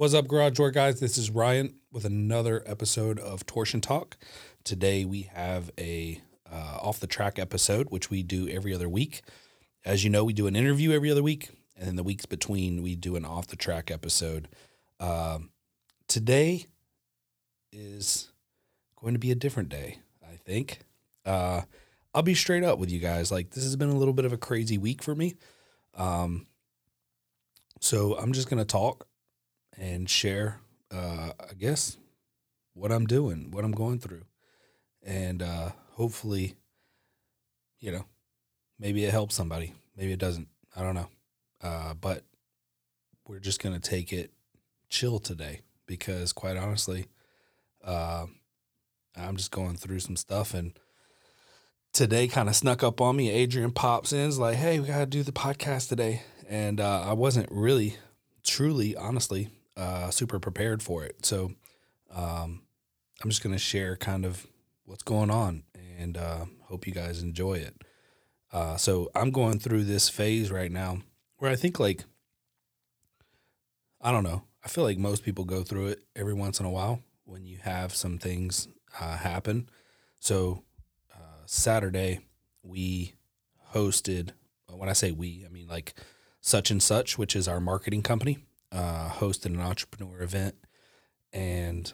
What's up, Garage Door guys? This is Ryan with another episode of Torsion Talk. Today we have a uh, off the track episode, which we do every other week. As you know, we do an interview every other week, and then the weeks between we do an off the track episode. Um, today is going to be a different day, I think. Uh, I'll be straight up with you guys. Like this has been a little bit of a crazy week for me. Um, so I'm just gonna talk and share, uh, I guess, what I'm doing, what I'm going through, and uh, hopefully, you know, maybe it helps somebody, maybe it doesn't. I don't know, uh, but we're just gonna take it chill today because, quite honestly, uh, I'm just going through some stuff and today kind of snuck up on me. Adrian pops in, is like, "Hey, we gotta do the podcast today," and uh, I wasn't really, truly, honestly, uh, super prepared for it. So um, I'm just gonna share kind of what's going on, and uh, hope you guys enjoy it. Uh, so I'm going through this phase right now where I think like I don't know. I feel like most people go through it every once in a while when you have some things uh, happen. So uh Saturday, we hosted, when I say we, I mean like such and such, which is our marketing company, uh, hosted an entrepreneur event. And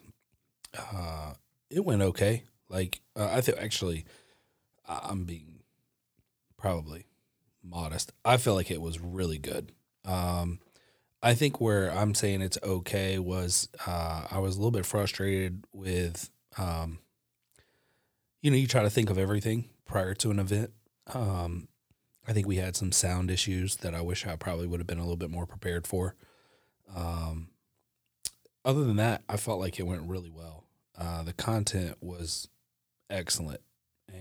uh, it went okay. Like, uh, I think actually, I'm being probably modest. I feel like it was really good. Um, I think where I'm saying it's okay was uh, I was a little bit frustrated with um, you know, you try to think of everything prior to an event. Um, I think we had some sound issues that I wish I probably would have been a little bit more prepared for. Um, other than that, I felt like it went really well. Uh, the content was excellent,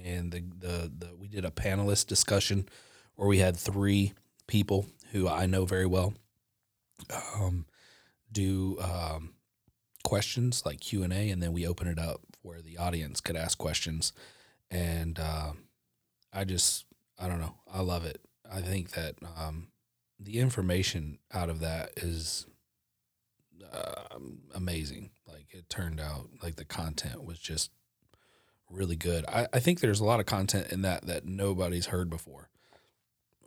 and the, the the we did a panelist discussion where we had three people who I know very well um, do um, questions like Q and A, and then we open it up where the audience could ask questions. And uh, I just, I don't know, I love it. I think that um, the information out of that is uh, amazing. Like it turned out, like the content was just really good. I, I think there's a lot of content in that that nobody's heard before,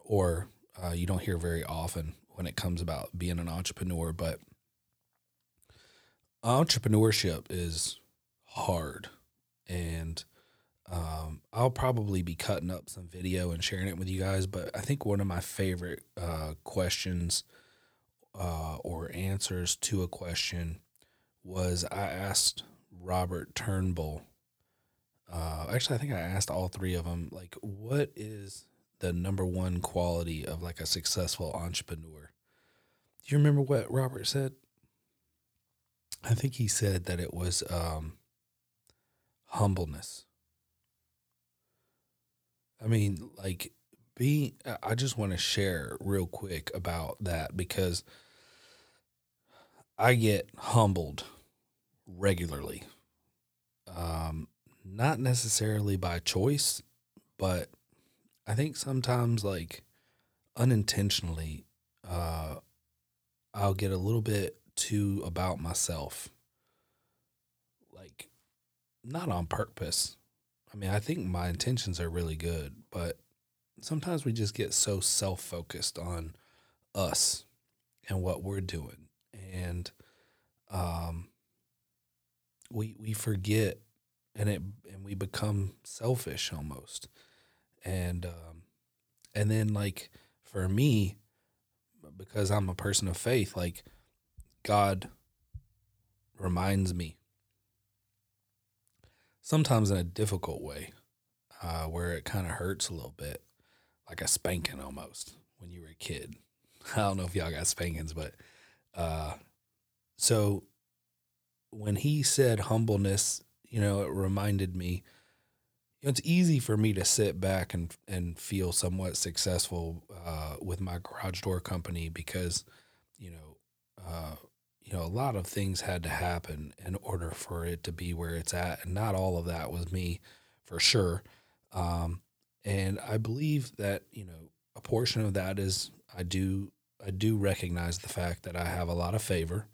or uh, you don't hear very often when it comes about being an entrepreneur. But entrepreneurship is hard. And um, I'll probably be cutting up some video and sharing it with you guys. But I think one of my favorite uh, questions uh, or answers to a question was I asked Robert Turnbull. Uh, actually, I think I asked all three of them, like, what is the number one quality of like a successful entrepreneur? Do you remember what Robert said? I think he said that it was um, humbleness. I mean, like, being, I just want to share real quick about that because I get humbled regularly. Um, not necessarily by choice, but I think sometimes, like, unintentionally, uh, I'll get a little bit too about myself Like not on purpose. I mean, I think my intentions are really good, but sometimes we just get so self focused on us and what we're doing. And um, we we forget and it and we become selfish almost. And um, and then like for me, because I'm a person of faith, like God reminds me sometimes in a difficult way, uh, where it kind of hurts a little bit, like a spanking almost when you were a kid. I don't know if y'all got spankings, but uh, so when he said humbleness, you know, it reminded me. it's easy for me to sit back and and feel somewhat successful uh, with my garage door company because, you know, uh, you know, a lot of things had to happen in order for it to be where it's at. And not all of that was me for sure. Um, and I believe that, you know, a portion of that is I do, I do recognize the fact that I have a lot of favor.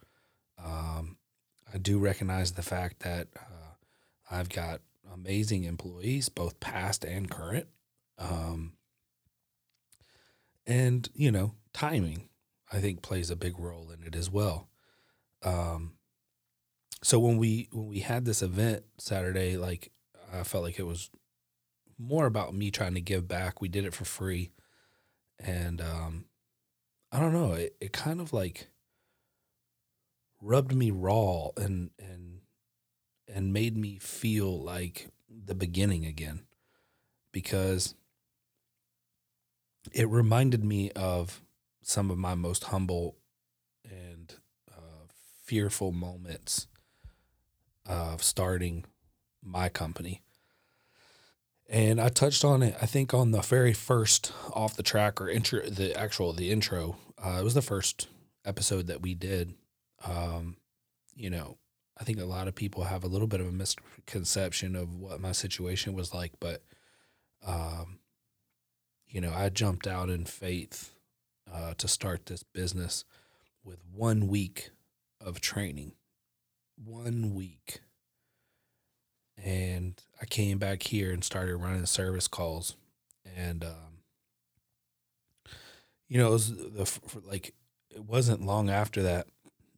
Um, I do recognize the fact that uh, I've got amazing employees, both past and current. Um, and you know, timing I think plays a big role in it as well. Um, so when we when we had this event Saturday, like I felt like it was more about me trying to give back. We did it for free, and um, I don't know. It it kind of like rubbed me raw and and and made me feel like the beginning again because it reminded me of some of my most humble and uh, fearful moments of starting my company. And I touched on it, I think, on the very first off the track or intro, the actual the intro. Uh, it was the first episode that we did. Um, you know, I think a lot of people have a little bit of a misconception of what my situation was like, but, um, you know, I jumped out in faith uh, to start this business with one week of training. One week. And I came back here and started running service calls. And, um, you know, it was the, like, it wasn't long after that.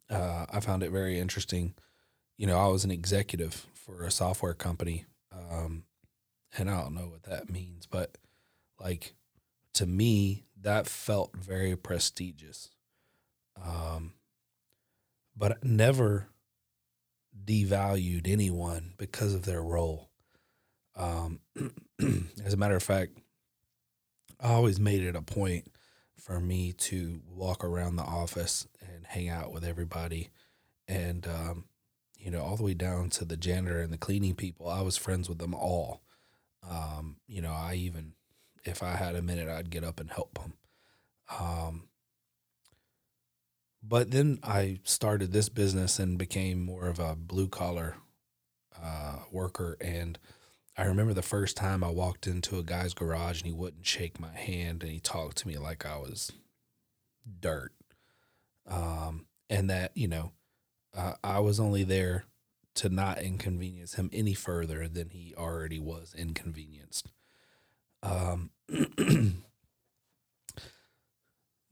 Uh, I found it very interesting. You know, I was an executive for a software company. Um, and I don't know what that means, but like to me, that felt very prestigious. Um, but never devalued anyone because of their role. Um, as a matter of fact, I always made it a point for me to walk around the office and hang out with everybody. And, um, you know, all the way down to the janitor and the cleaning people, I was friends with them all. Um, you know, I even if I had a minute, I'd get up and help them. Um, but then I started this business and became more of a blue collar uh, worker. And I remember the first time I walked into a guy's garage and he wouldn't shake my hand and he talked to me like I was dirt. Um, and that, you know, uh, I was only there to not inconvenience him any further than he already was inconvenienced. Um,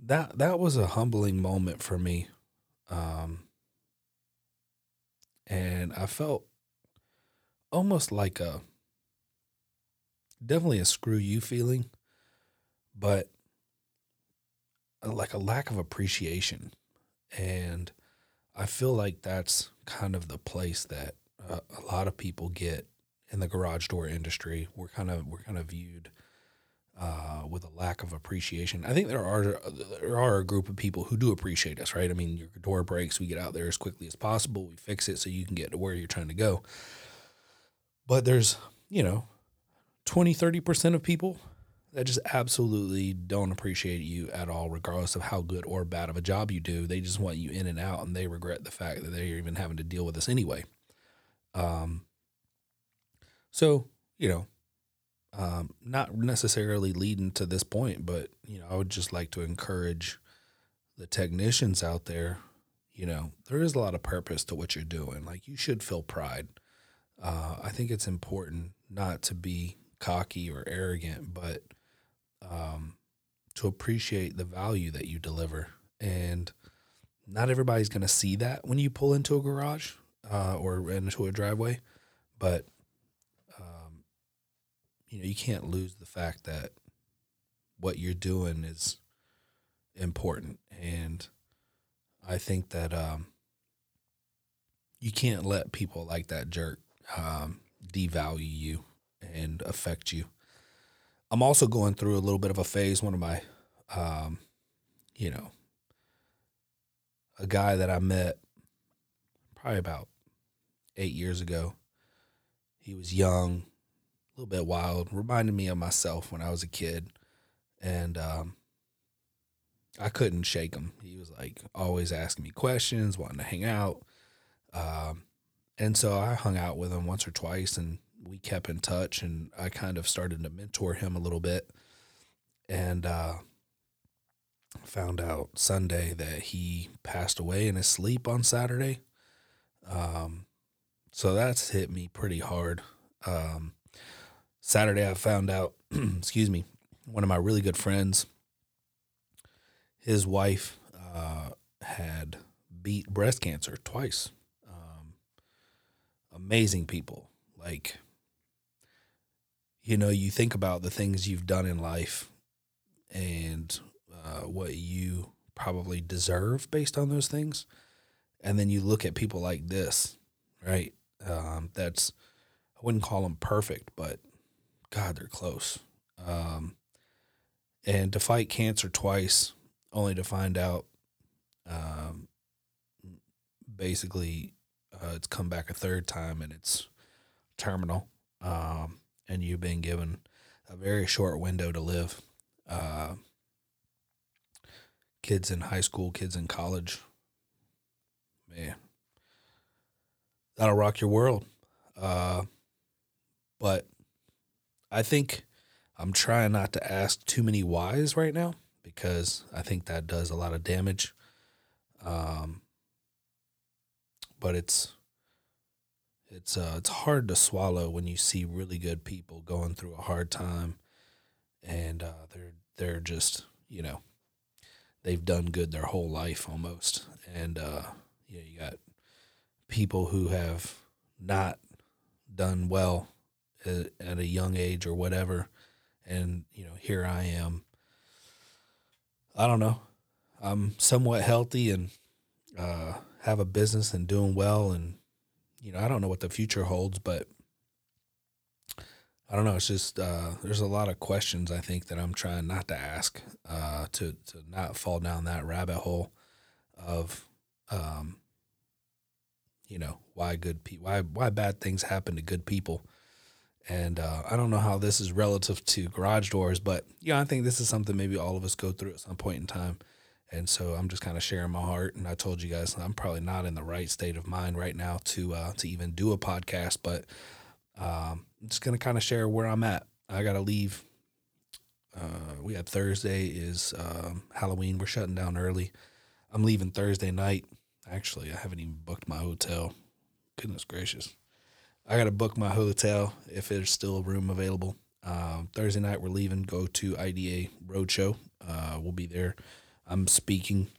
that that was a humbling moment for me. Um, and I felt almost like a definitely a screw you feeling, but like a lack of appreciation. And I feel like that's kind of the place that uh, a lot of people get in the garage door industry. We're kind of we're kind of viewed uh, with a lack of appreciation. I think there are there are a group of people who do appreciate us, right? I mean, your door breaks, we get out there as quickly as possible, we fix it so you can get to where you're trying to go. But there's, you know, 20, 30% of people that just absolutely don't appreciate you at all, regardless of how good or bad of a job you do. They just want you in and out and they regret the fact that they're even having to deal with us anyway. Um, so, you know, um, not necessarily leading to this point, but you know, I would just like to encourage the technicians out there. You know, there is a lot of purpose to what you're doing. Like you should feel pride. Uh, I think it's important not to be cocky or arrogant, but um, to appreciate the value that you deliver. And not everybody's going to see that when you pull into a garage uh, or into a driveway, but you know, you can't lose the fact that what you're doing is important. And I think that um, you can't let people like that jerk um, devalue you and affect you. I'm also going through a little bit of a phase. One of my, um, you know, a guy that I met probably about eight years ago. He was young, a little bit wild, reminded me of myself when I was a kid. And um, I couldn't shake him. He was like always asking me questions, wanting to hang out. Um, and so I hung out with him once or twice and we kept in touch and I kind of started to mentor him a little bit. And uh, found out Sunday that he passed away in his sleep on Saturday. Um, so that's hit me pretty hard. Um, Saturday, I found out, excuse me, one of my really good friends, his wife uh, had beat breast cancer twice. Um, amazing people. Like, you know, you think about the things you've done in life and uh, what you probably deserve based on those things. And then you look at people like this, right? Um, that's, I wouldn't call them perfect, but God, they're close. Um, and to fight cancer twice, only to find out um, basically uh, it's come back a third time and it's terminal. Um, and you've been given a very short window to live. Uh, kids in high school, kids in college, man, that'll rock your world. Uh, but I think I'm trying not to ask too many whys right now because I think that does a lot of damage. Um, but it's it's uh, it's hard to swallow when you see really good people going through a hard time, and uh, they're they're just you know they've done good their whole life almost, and uh, you know, you got people who have not done well at, a young age or whatever, and you know here I am. I don't know. I'm somewhat healthy and uh, have a business and doing well, and you know I don't know what the future holds, but I don't know. It's just uh, there's a lot of questions I think that I'm trying not to ask uh, to to not fall down that rabbit hole of, um, you know, why good pe- why why bad things happen to good people, and uh, I don't know how this is relative to garage doors, but yeah, I think this is something maybe all of us go through at some point in time, and so I'm just kind of sharing my heart. And I told you guys I'm probably not in the right state of mind right now to uh, to even do a podcast, but um, I'm just gonna kind of share where I'm at. I gotta leave. Uh, we have Thursday is um, Halloween. We're shutting down early. I'm leaving Thursday night. Actually, I haven't even booked my hotel. Goodness gracious. I got to book my hotel if there's still a room available. Um, Thursday night, we're leaving, go to IDA Roadshow. Uh, we'll be there. I'm speaking.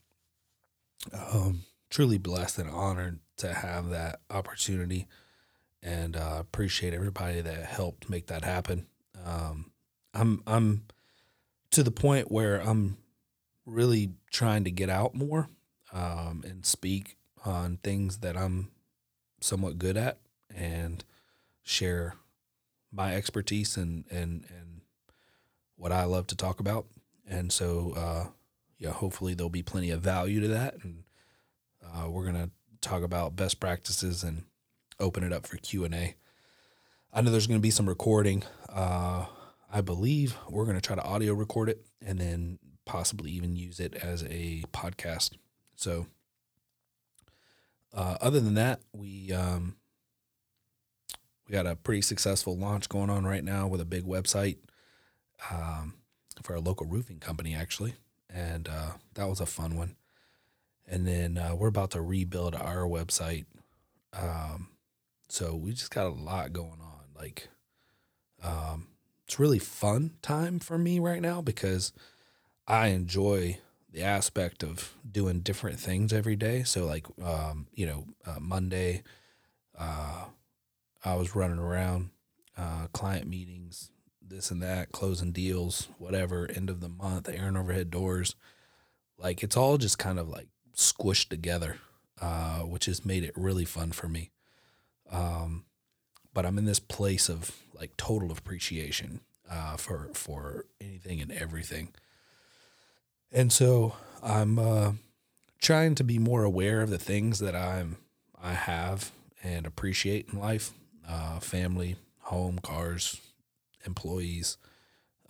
Um, truly blessed and honored to have that opportunity and uh, appreciate everybody that helped make that happen. Um, I'm I'm to the point where I'm really trying to get out more um, and speak on things that I'm somewhat good at and share my expertise and and and what I love to talk about. And so, uh, yeah, hopefully there'll be plenty of value to that, and uh, we're gonna talk about best practices and open it up for Q and A. I know there's gonna be some recording. Uh, I believe we're gonna try to audio record it and then possibly even use it as a podcast. So, uh, other than that, we um, we got a pretty successful launch going on right now with a big website um, for a local roofing company, actually, and uh, that was a fun one. And then uh, we're about to rebuild our website, um, so we just got a lot going on. Like, um, it's really fun time for me right now because I enjoy the aspect of doing different things every day. So like, um, you know, uh, Monday, uh, I was running around, uh, client meetings, this and that, closing deals, whatever, end of the month, Aaron Overhead Doors. Like it's all just kind of like squished together, uh, which has made it really fun for me. Um, but I'm in this place of like total appreciation uh, for for anything and everything. And so I'm uh, trying to be more aware of the things that I'm I have and appreciate in life: uh, family, home, cars, employees,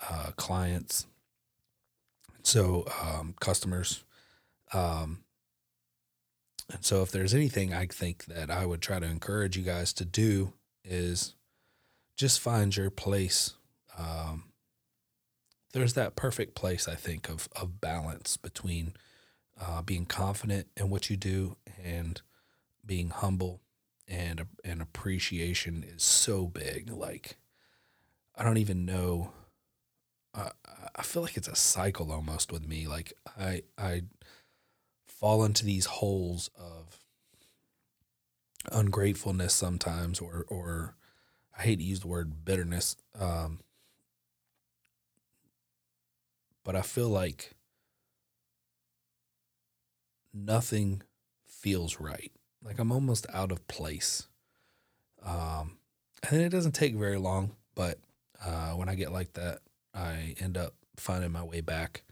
uh, clients. So um, customers. Um, and so if there's anything I think that I would try to encourage you guys to do is just find your place. Um, there's that perfect place, I think, of, of balance between uh, being confident in what you do and being humble and and appreciation is so big. Like I don't even know. I I feel like it's a cycle almost with me. Like I I fall into these holes of ungratefulness sometimes, or or I hate to use the word bitterness, um, but I feel like nothing feels right. Like I'm almost out of place. Um, and it doesn't take very long, but uh, when I get like that, I end up finding my way back.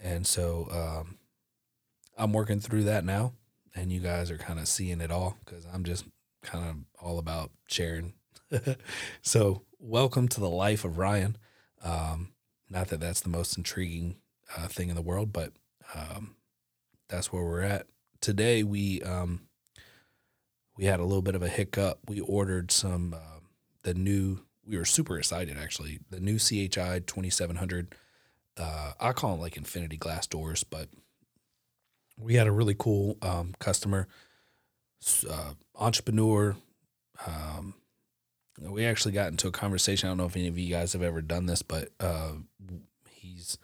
And so um, I'm working through that now, and you guys are kind of seeing it all because I'm just kind of all about sharing. so, welcome to the life of Ryan. Um, not that that's the most intriguing uh, thing in the world, but um, that's where we're at today. We um, we had a little bit of a hiccup. We ordered some uh, the new. We were super excited actually. The new CHI twenty seven hundred. Uh, I call them like infinity glass doors, but we had a really cool um, customer, uh, entrepreneur. Um, we actually got into a conversation. I don't know if any of you guys have ever done this, but uh, he's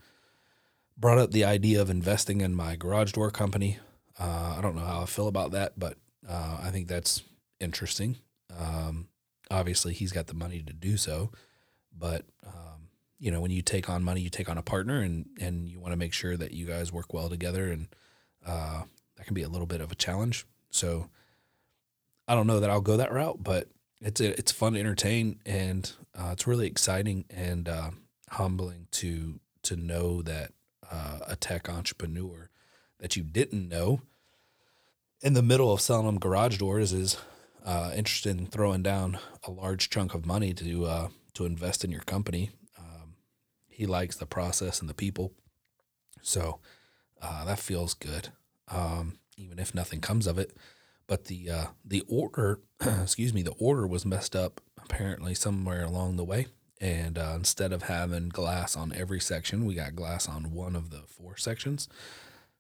brought up the idea of investing in my garage door company. Uh, I don't know how I feel about that, but uh, I think that's interesting. Um, obviously, he's got the money to do so, but um, you know, when you take on money, you take on a partner, and and you want to make sure that you guys work well together, and uh, that can be a little bit of a challenge. So, I don't know that I'll go that route, but it's a, it's fun to entertain, and uh, it's really exciting and uh, humbling to to know that uh, a tech entrepreneur that you didn't know in the middle of selling them garage doors is uh, interested in throwing down a large chunk of money to uh, to invest in your company. Um, he likes the process and the people, so uh, that feels good. Um, even if nothing comes of it, but the uh, the order, excuse me, the order was messed up apparently somewhere along the way. And uh, instead of having glass on every section, we got glass on one of the four sections.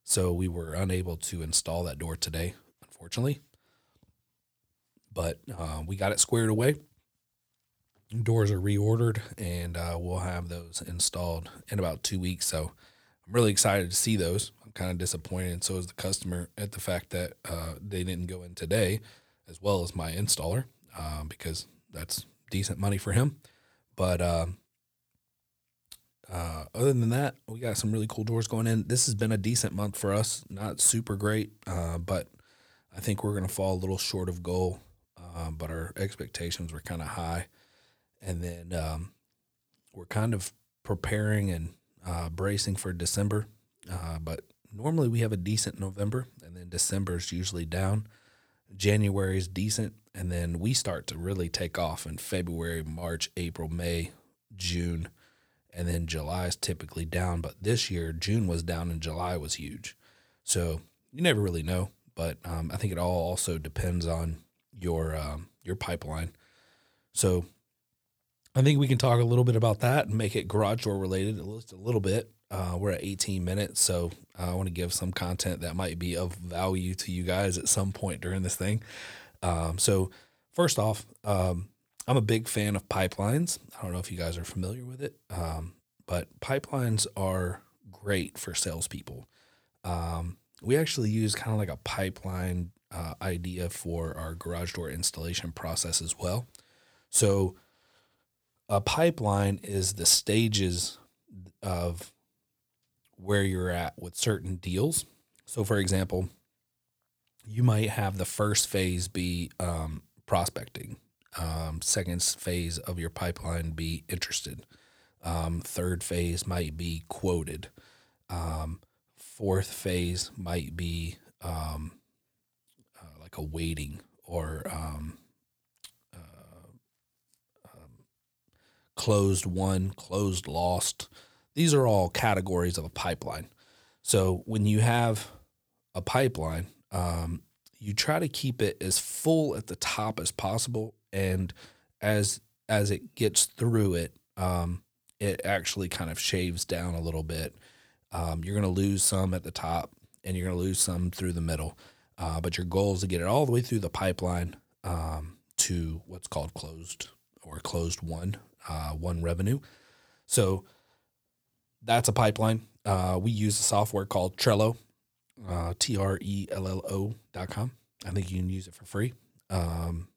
So we were unable to install that door today, unfortunately. But uh, we got it squared away. Doors are reordered, and uh, we'll have those installed in about two weeks. So I'm really excited to see those. I'm kind of disappointed, and so is the customer at the fact that uh, they didn't go in today, as well as my installer, uh, because that's decent money for him. But um, uh, other than that, we got some really cool doors going in. This has been a decent month for us. Not super great, uh, but I think we're going to fall a little short of goal. Uh, but our expectations were kind of high. And then um, we're kind of preparing and uh, bracing for December. Uh, but normally we have a decent November, and then December is usually down. January is decent, and then we start to really take off in February, March, April, May, June and then July is typically down. But this year, June was down and July was huge. So you never really know. But um, I think it all also depends on your um, your pipeline. So I think we can talk a little bit about that and make it garage door related at least a little bit. Uh, we're at 18 minutes, so I want to give some content that might be of value to you guys at some point during this thing. Um, so first off, um, I'm a big fan of pipelines. I don't know if you guys are familiar with it, um, but pipelines are great for salespeople. Um, we actually use kind of like a pipeline uh, idea for our garage door installation process as well. So, a pipeline is the stages of where you're at with certain deals. So, for example, you might have the first phase be um, prospecting um, second phase of your pipeline be interested. Um, third phase might be quoted. Um, fourth phase might be um, uh, like a waiting or um, uh, um, closed won, closed lost. These are all categories of a pipeline. So when you have a pipeline, you try to keep it as full at the top as possible and as as it gets through it, um, it actually kind of shaves down a little bit. Um, you're going to lose some at the top, and you're going to lose some through the middle. Uh, but your goal is to get it all the way through the pipeline um, to what's called closed or closed won, uh, won revenue. So that's a pipeline. Uh, we use a software called Trello, uh, T R E L L O dot com. I think you can use it for free. Um,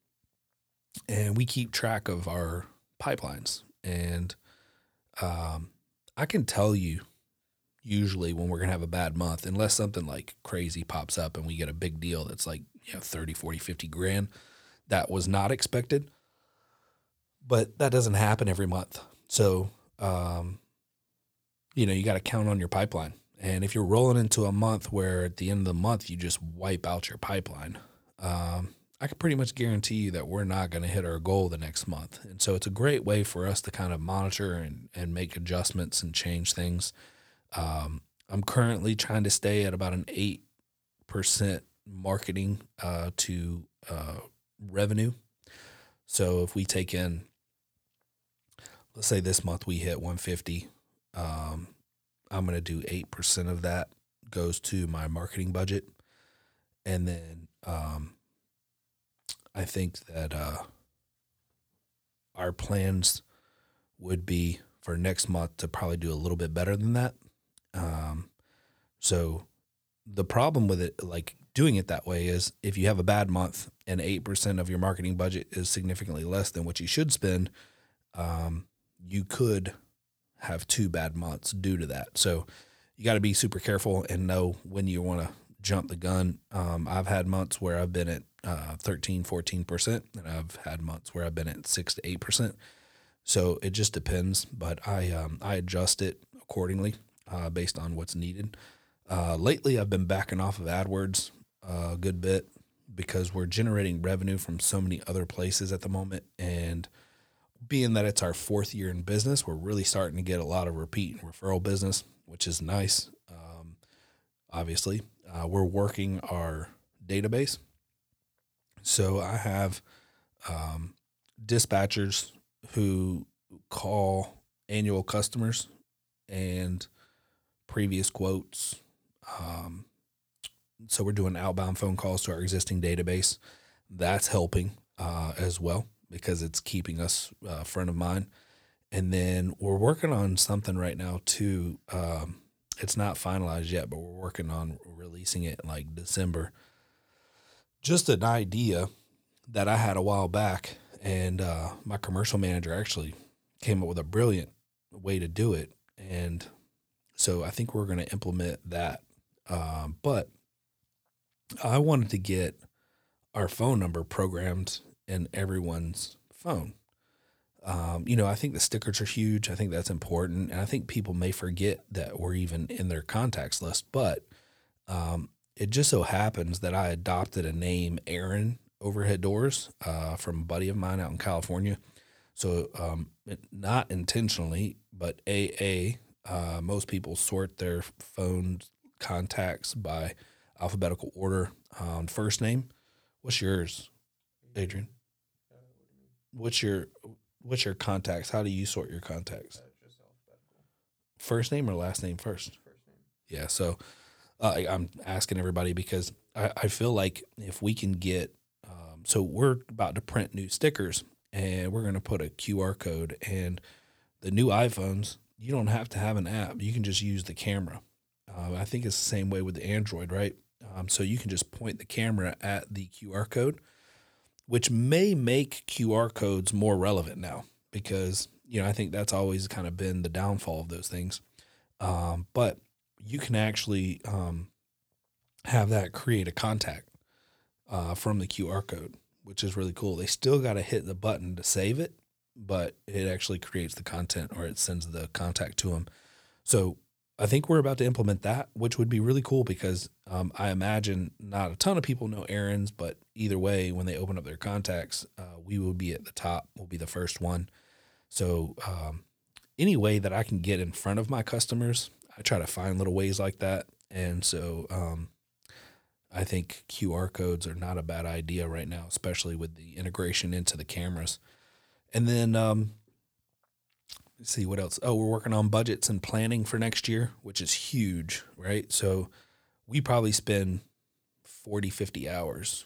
and we keep track of our pipelines. And um, I can tell you usually when we're going to have a bad month, unless something like crazy pops up and we get a big deal that's like, you know, 30, 40, 50 grand. That was not expected, but that doesn't happen every month. So, um, you know, you got to count on your pipeline. And if you're rolling into a month where at the end of the month you just wipe out your pipeline, um, I can pretty much guarantee you that we're not going to hit our goal the next month. And so it's a great way for us to kind of monitor and, and make adjustments and change things. Um, I'm currently trying to stay at about an 8% marketing uh, to uh, revenue. So if we take in, let's say this month we hit 150, um, I'm going to do 8% of that goes to my marketing budget. And then um, I think that uh, our plans would be for next month to probably do a little bit better than that. Um, so the problem with it, like doing it that way, is if you have a bad month and eight percent of your marketing budget is significantly less than what you should spend, um, you could have two bad months due to that. So you got to be super careful and know when you want to jump the gun. Um, I've had months where I've been at uh, 13, 14%, and I've had months where I've been at 6 to 8%. So it just depends, but I, um, I adjust it accordingly uh, based on what's needed. Uh, lately, I've been backing off of AdWords a good bit because we're generating revenue from so many other places at the moment. And being that it's our fourth year in business, we're really starting to get a lot of repeat referral business, which is nice. Um, obviously, uh, we're working our database. So I have um, dispatchers who call annual customers and previous quotes. Um, so we're doing outbound phone calls to our existing database. That's helping uh, as well because it's keeping us uh, front of mind. And then we're working on something right now too. Um, it's not finalized yet, but we're working on releasing it in like December. Just an idea that I had a while back, and uh, my commercial manager actually came up with a brilliant way to do it. And so I think we're going to implement that. Um, but I wanted to get our phone number programmed in everyone's phone. Um, you know, I think the stickers are huge. I think that's important. And I think people may forget that we're even in their contacts list. But um, it just so happens that I adopted a name, Aaron Overhead Doors, uh, from a buddy of mine out in California. So, um, not intentionally, but AA, uh, most people sort their phone contacts by alphabetical order on first name. What's yours, Adrian? What's your what's your contacts? How do you sort your contacts? First name or last name first? First name. Yeah. So uh, I'm asking everybody because I, I, feel like if we can get, um, so we're about to print new stickers and we're going to put a QR code and the new iPhones, you don't have to have an app. You can just use the camera. Uh, I think it's the same way with the Android, right? Um, so you can just point the camera at the QR code which may make QR codes more relevant now because you know I think that's always kind of been the downfall of those things. Um, but you can actually um, have that create a contact uh, from the QR code, which is really cool. They still got to hit the button to save it, but it actually creates the content or it sends the contact to them. So I think we're about to implement that, which would be really cool because um, I imagine not a ton of people know Aaron's, but either way, when they open up their contacts, uh, we will be at the top. We'll be the first one. So um, any way that I can get in front of my customers, I try to find little ways like that. And so um, I think QR codes are not a bad idea right now, especially with the integration into the cameras. And then um, Let's see what else. Oh, we're working on budgets and planning for next year, which is huge, right? So we probably spend 40, 50 hours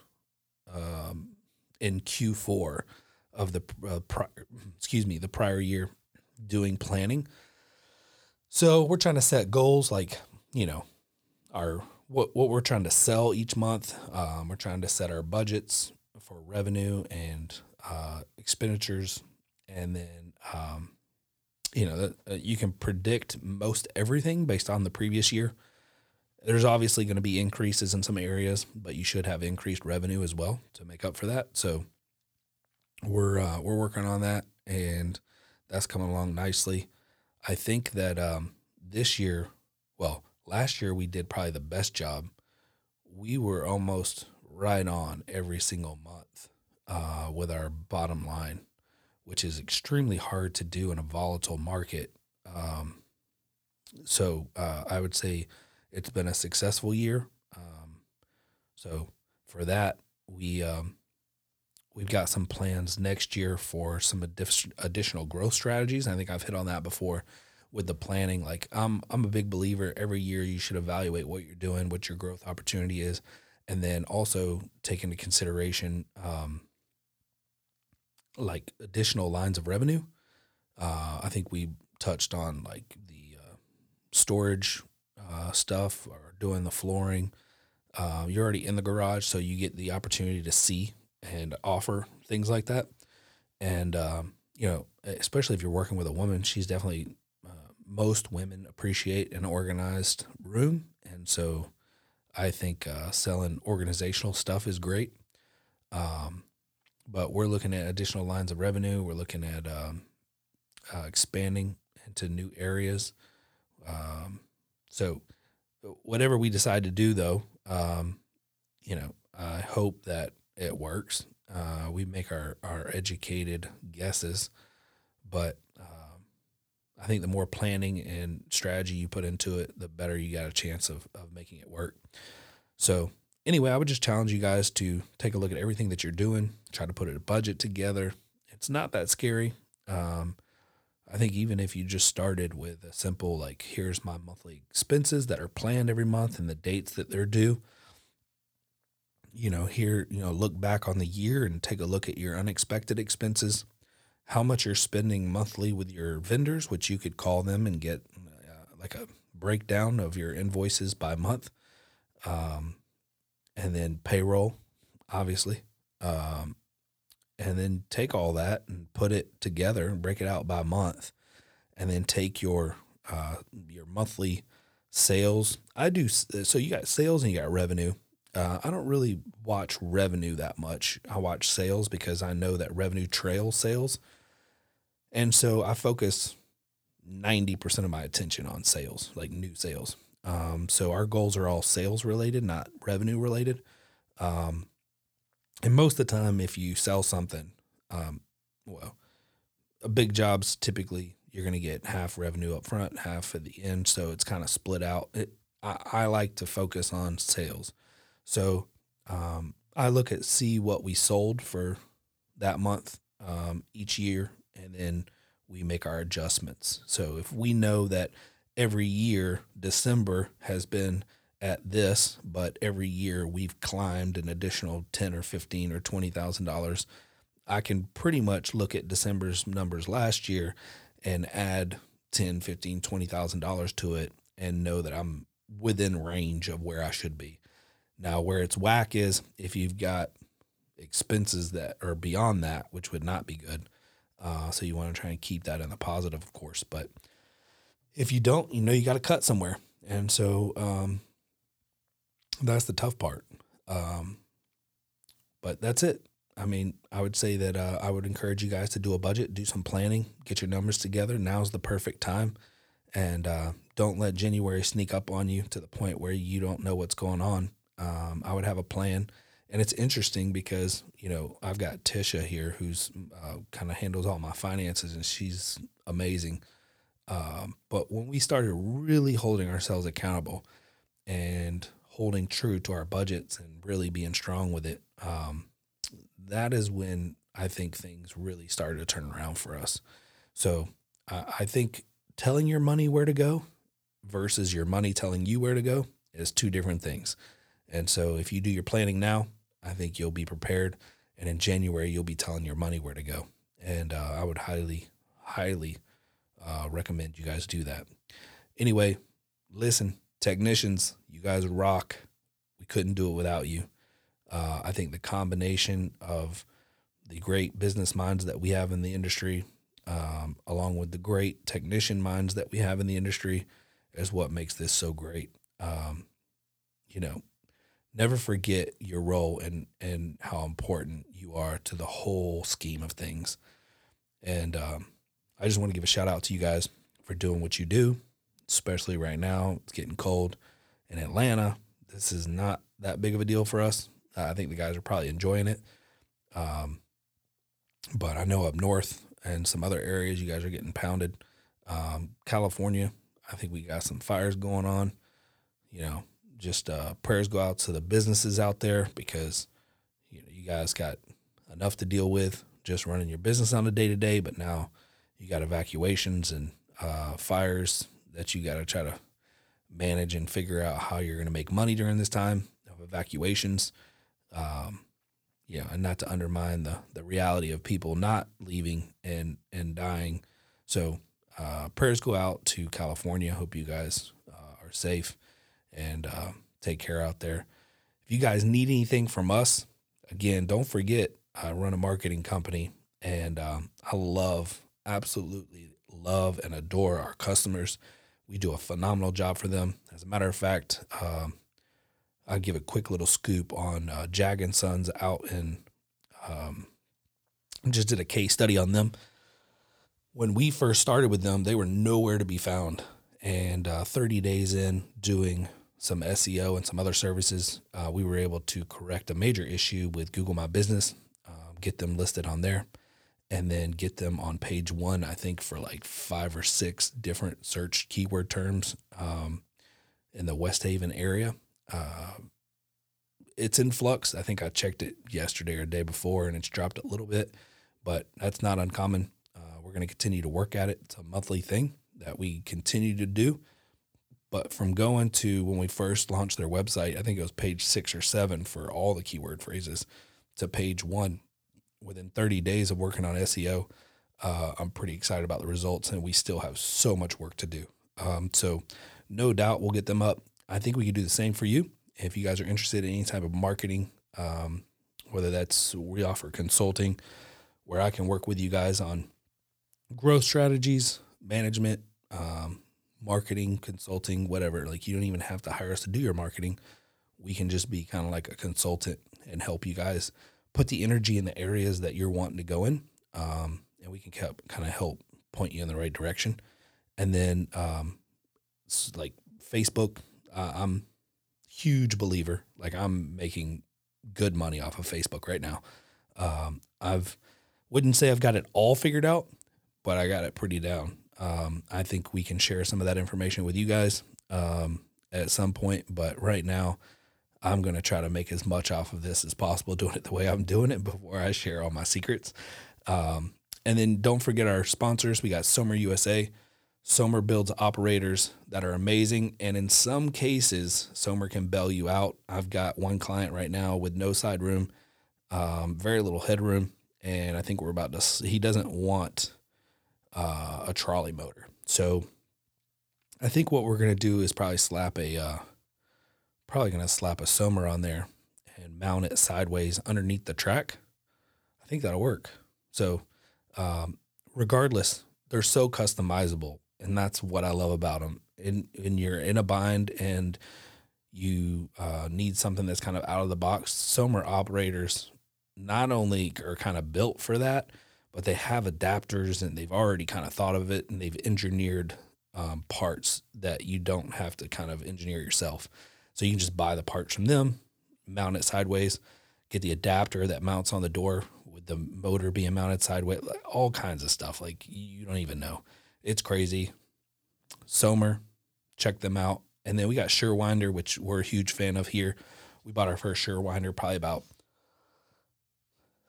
um, in Q4 of the uh, excuse me the prior year doing planning. So we're trying to set goals like you know our what what we're trying to sell each month. Um, we're trying to set our budgets for revenue and uh, expenditures, and then um, you know that uh, you can predict most everything based on the previous year. There's obviously going to be increases in some areas, but you should have increased revenue as well to make up for that. So we're uh, we're working on that, and that's coming along nicely. I think that um, this year, well, last year we did probably the best job. We were almost right on every single month uh, with our bottom line, which is extremely hard to do in a volatile market. Um, so uh, I would say it's been a successful year. Um, so for that, we um, we've got some plans next year for some additional growth strategies. I think I've hit on that before with the planning. Like I'm I'm a big believer every year you should evaluate what you're doing, what your growth opportunity is, and then also take into consideration um, like additional lines of revenue. Uh, I think we touched on like the uh, storage uh, stuff or doing the flooring. Uh, you're already in the garage, so you get the opportunity to see and offer things like that. And um, you know, especially if you're working with a woman, she's definitely most women appreciate an organized room, and so I think uh, selling organizational stuff is great. Um, but we're looking at additional lines of revenue. We're looking at um, uh, expanding into new areas. Um, so, whatever we decide to do, though, um, you know, I hope that it works. Uh, we make our, our educated guesses, but I think the more planning and strategy you put into it, the better you got a chance of, of making it work. So, anyway, I would just challenge you guys to take a look at everything that you're doing, try to put a budget together. It's not that scary. Um, I think even if you just started with a simple, like, here's my monthly expenses that are planned every month and the dates that they're due, you know, here, you know, look back on the year and take a look at your unexpected expenses how much you're spending monthly with your vendors, which you could call them and get uh, like a breakdown of your invoices by month, um, and then payroll, obviously, um, and then take all that and put it together and break it out by month, and then take your uh, your monthly sales. I do so. You got sales and you got revenue. Uh, I don't really watch revenue that much. I watch sales because I know that revenue trails sales. And so I focus 90% of my attention on sales, like new sales. Um, so our goals are all sales related, not revenue related. Um, and most of the time, if you sell something, um, well, a big job's typically you're going to get half revenue up front, half at the end. So it's kind of split out. It, I, I, like to focus on sales. So um, I look at see what we sold for that month um, each year and then we make our adjustments. So if we know that every year December has been at this, but every year we've climbed an additional ten or fifteen or twenty thousand dollars, I can pretty much look at December's numbers last year and add ten, fifteen, twenty thousand dollars to it and know that I'm within range of where I should be. Now where it's whack is if you've got expenses that are beyond that, which would not be good uh, so you want to try and keep that in the positive, of course. But if you don't, you know you got to cut somewhere, and so um, that's the tough part. Um, but that's it. I mean, I would say that uh, I would encourage you guys to do a budget, do some planning, get your numbers together. Now's the perfect time, and uh, don't let January sneak up on you to the point where you don't know what's going on. Um, I would have a plan and it's interesting because you know I've got Tisha here who's uh, kind of handles all my finances and she's amazing. Um, but when we started really holding ourselves accountable and holding true to our budgets and really being strong with it, um, that is when I think things really started to turn around for us. So uh, I think telling your money where to go versus your money telling you where to go is two different things. And so if you do your planning now, I think you'll be prepared. And in January, you'll be telling your money where to go. And uh, I would highly, highly uh, recommend you guys do that. Anyway, listen, technicians, you guys rock. We couldn't do it without you. Uh, I think the combination of the great business minds that we have in the industry, um, along with the great technician minds that we have in the industry, is what makes this so great. Um, you know, never forget your role and and how important you are to the whole scheme of things. And um, I just want to give a shout out to you guys for doing what you do, especially right now. It's getting cold in Atlanta. This is not that big of a deal for us. I think the guys are probably enjoying it. Um, but I know up north and some other areas, you guys are getting pounded. Um, California, I think we got some fires going on. You know, just uh, prayers go out to the businesses out there because you know you guys got enough to deal with just running your business on a day to day, but now you got evacuations and uh, fires that you got to try to manage and figure out how you're going to make money during this time of evacuations. Um, you know, and not to undermine the the reality of people not leaving and and dying. So uh, prayers go out to California. Hope you guys uh, are safe and uh, take care out there. If you guys need anything from us, again, don't forget I run a marketing company, and um, I love, absolutely love, and adore our customers. We do a phenomenal job for them. As a matter of fact, um, I'll give a quick little scoop on uh, Jag and Sons out in. Um, just did a case study on them. When we first started with them, they were nowhere to be found. And uh, 30 days in doing some SEO and some other services, uh, we were able to correct a major issue with Google My Business, um, get them listed on there, and then get them on page one, I think, for like five or six different search keyword terms um, in the West Haven area. Uh, it's in flux. I think I checked it yesterday or day before, and it's dropped a little bit, but that's not uncommon. Uh, we're going to continue to work at it. It's a monthly thing that we continue to do. But from going to when we first launched their website, I think it was page six or seven for all the keyword phrases, to page one within 30 days of working on SEO. Uh, I'm pretty excited about the results, and we still have so much work to do. Um, so, no doubt we'll get them up. I think we can do the same for you. If you guys are interested in any type of marketing, um, whether that's we offer consulting, where I can work with you guys on growth strategies, management, um, marketing, consulting, whatever. Like you don't even have to hire us to do your marketing. We can just be kind of like a consultant and help you guys put the energy in the areas that you're wanting to go in, um, and we can kind of help point you in the right direction. And then, um, like Facebook, uh, I'm huge believer. Like I'm making good money off of Facebook right now. Um, I've wouldn't say I've got it all figured out, but I got it pretty down. Um, I think we can share some of that information with you guys um, at some point. But right now, I'm going to try to make as much off of this as possible, doing it the way I'm doing it before I share all my secrets. Um, and then don't forget our sponsors. We got Sommer USA. Sommer builds operators that are amazing. And in some cases, Sommer can bail you out. I've got one client right now with no side room, um, very little headroom. And I think we're about to, he doesn't want uh, a trolley motor. So I think what we're going to do is probably slap a, uh, probably to slap a Sommer on there and mount it sideways underneath the track. I think that'll work. So, um, regardless, they're so customizable, and that's what I love about them. And in you're in a bind and you uh, need something that's kind of out of the box. Sommer operators not only are kind of built for that, but they have adapters and they've already kind of thought of it and they've engineered um, parts that you don't have to kind of engineer yourself. So you can just buy the parts from them, mount it sideways, get the adapter that mounts on the door with the motor being mounted sideways, like all kinds of stuff. Like you don't even know. It's crazy. Sommer, check them out. And then we got Surewinder, which we're a huge fan of here. We bought our first Surewinder probably about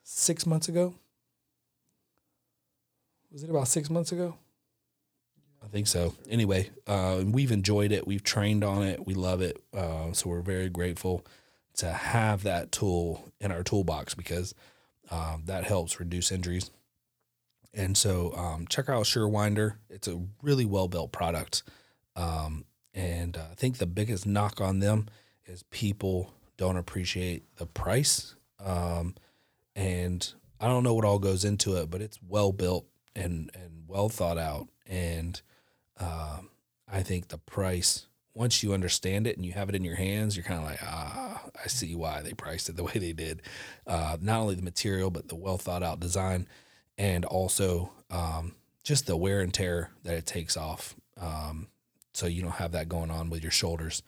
six months ago was it about six months ago? I think so. Anyway, uh, we've enjoyed it. We've trained on it. We love it. Uh, so we're very grateful to have that tool in our toolbox because Um, that helps reduce injuries. And so um, check out SureWinder. It's a really well built product. Um, and uh, I think the biggest knock on them is people don't appreciate the price. Um, and I don't know what all goes into it, but it's well built and, and well thought out. And um, I think the price, once you understand it and you have it in your hands, you're kind of like, ah, I see why they priced it the way they did. Uh, not only the material, but the well thought out design and also um, just the wear and tear that it takes off. Um, so you don't have that going on with your shoulders.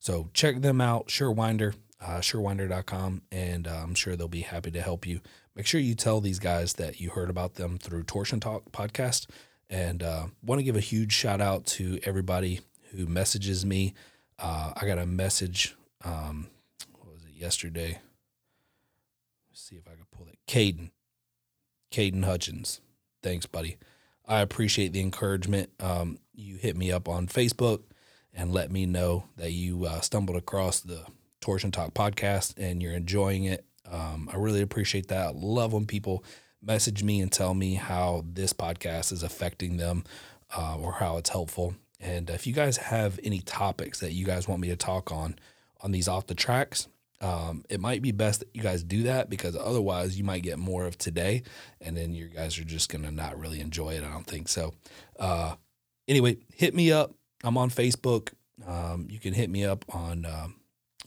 So check them out, SureWinder, uh, SureWinder.com, and uh, I'm sure they'll be happy to help you. Make sure you tell these guys that you heard about them through Torsion Talk podcast. And uh, want to give a huge shout out to everybody who messages me. Uh, I got a message, um, what was it, yesterday? Let's see if I can pull it. Caden. Caden Hutchins. Thanks, buddy. I appreciate the encouragement. Um, you hit me up on Facebook and let me know that you uh, stumbled across the Torsion Talk podcast and you're enjoying it. Um, I really appreciate that. love when people message me and tell me how this podcast is affecting them uh, or how it's helpful. And if you guys have any topics that you guys want me to talk on on these off the tracks, um, it might be best that you guys do that because otherwise you might get more of today and then you guys are just going to not really enjoy it. I don't think so. Uh, anyway, hit me up. I'm on Facebook. Um, you can hit me up on um,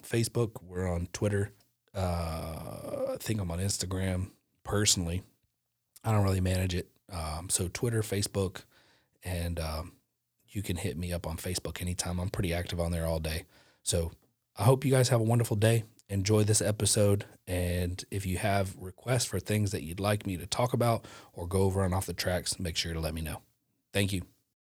Facebook. We're on Twitter. Uh, I think I'm on Instagram personally. I don't really manage it. Um, so Twitter, Facebook, and um, you can hit me up on Facebook anytime. I'm pretty active on there all day. So I hope you guys have a wonderful day enjoy this episode. And if you have requests for things that you'd like me to talk about or go over on off the tracks, make sure to let me know. Thank you.